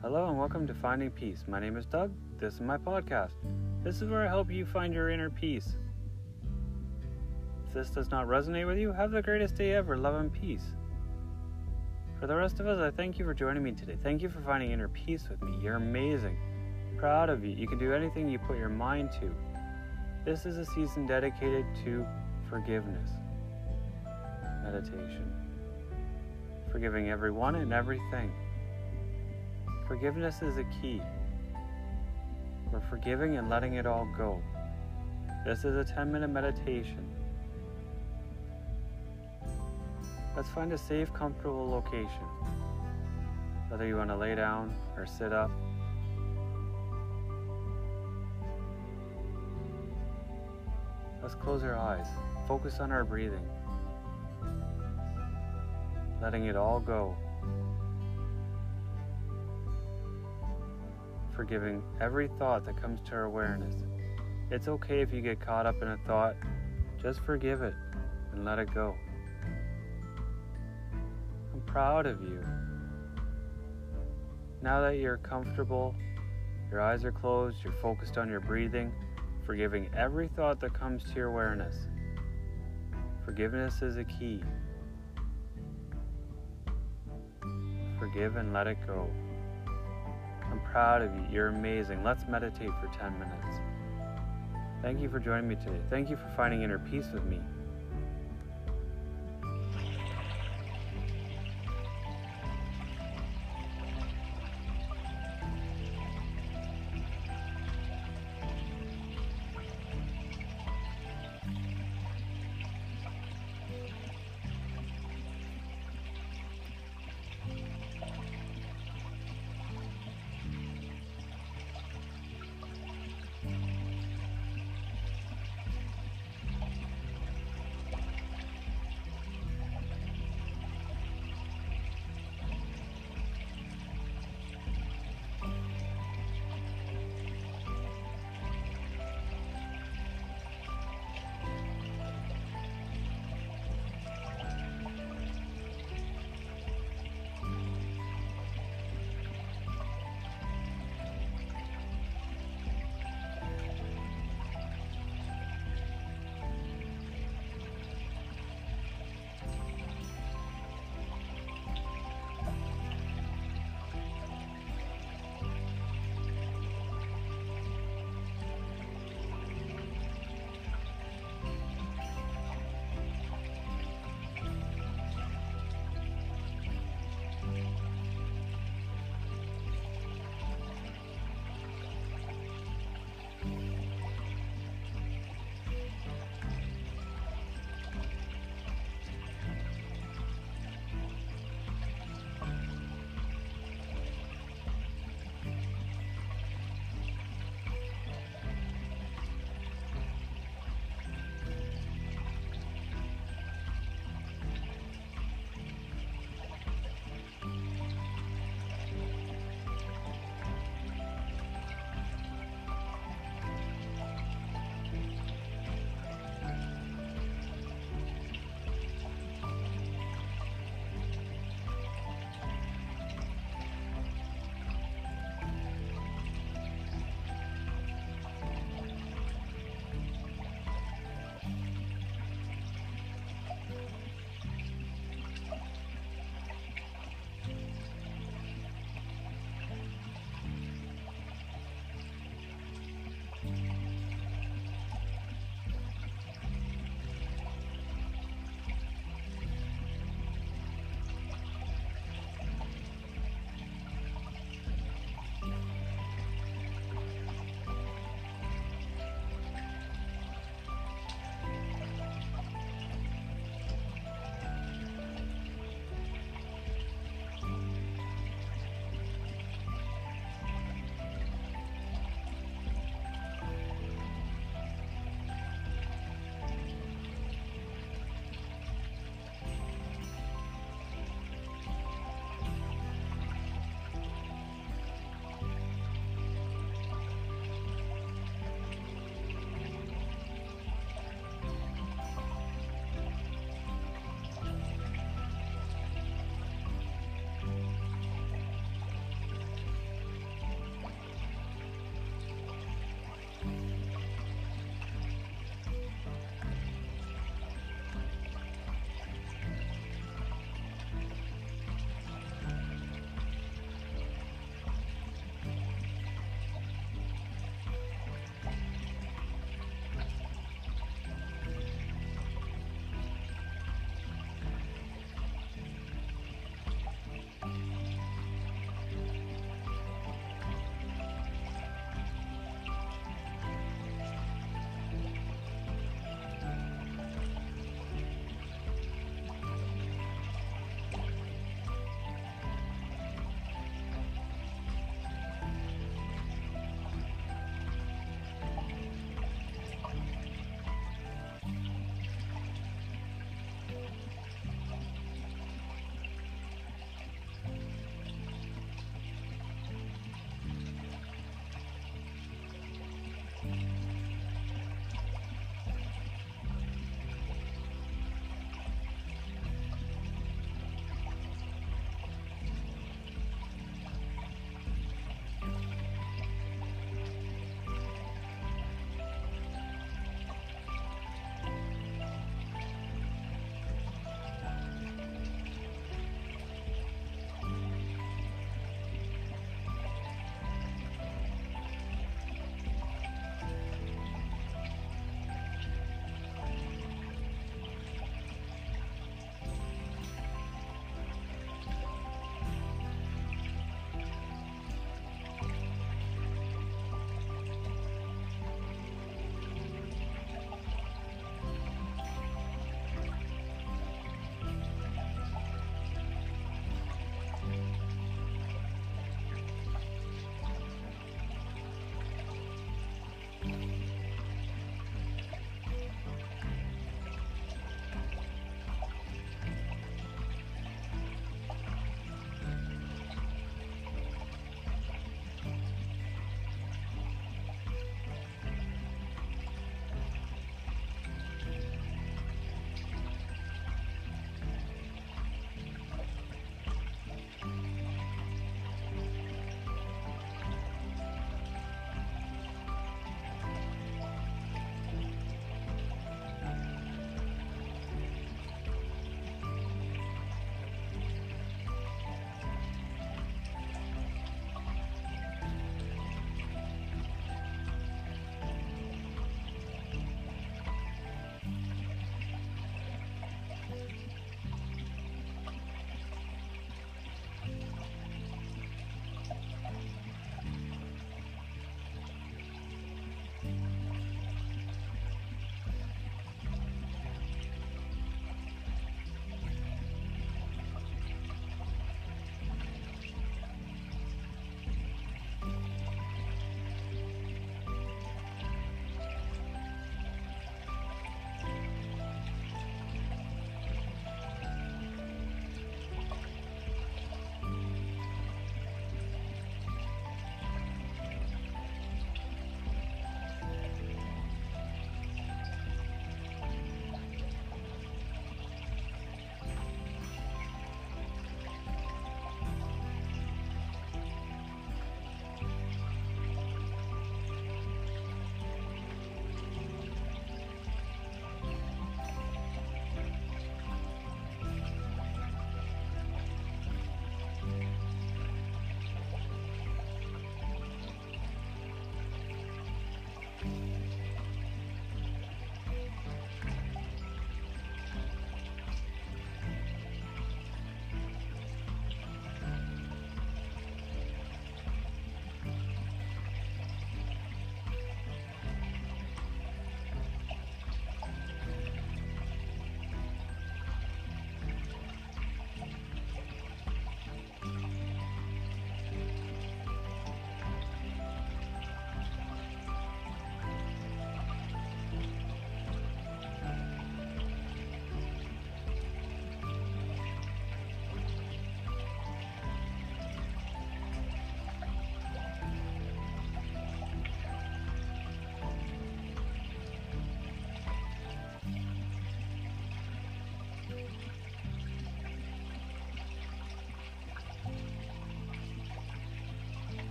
Hello and welcome to Finding Peace. My name is Doug. This is my podcast. This is where I help you find your inner peace. If this does not resonate with you, have the greatest day ever. Love and peace. For the rest of us, I thank you for joining me today. Thank you for finding inner peace with me. You're amazing. Proud of you. You can do anything you put your mind to. This is a season dedicated to forgiveness, meditation, forgiving everyone and everything. Forgiveness is a key. We're forgiving and letting it all go. This is a 10 minute meditation. Let's find a safe, comfortable location. Whether you want to lay down or sit up. Let's close our eyes. Focus on our breathing. Letting it all go. Forgiving every thought that comes to our awareness. It's okay if you get caught up in a thought. Just forgive it and let it go. I'm proud of you. Now that you're comfortable, your eyes are closed, you're focused on your breathing, forgiving every thought that comes to your awareness. Forgiveness is a key. Forgive and let it go. I'm proud of you. You're amazing. Let's meditate for 10 minutes. Thank you for joining me today. Thank you for finding inner peace with me.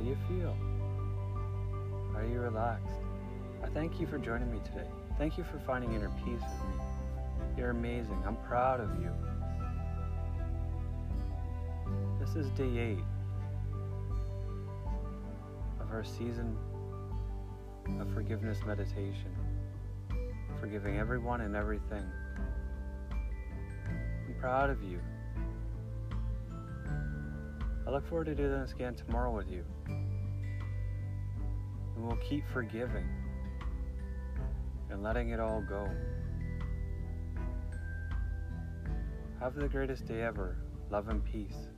Do you feel? Are you relaxed? I thank you for joining me today. Thank you for finding inner peace with me. You're amazing. I'm proud of you. This is day eight of our season of forgiveness meditation, forgiving everyone and everything. I'm proud of you. I look forward to doing this again tomorrow with you. And we'll keep forgiving and letting it all go. Have the greatest day ever. Love and peace.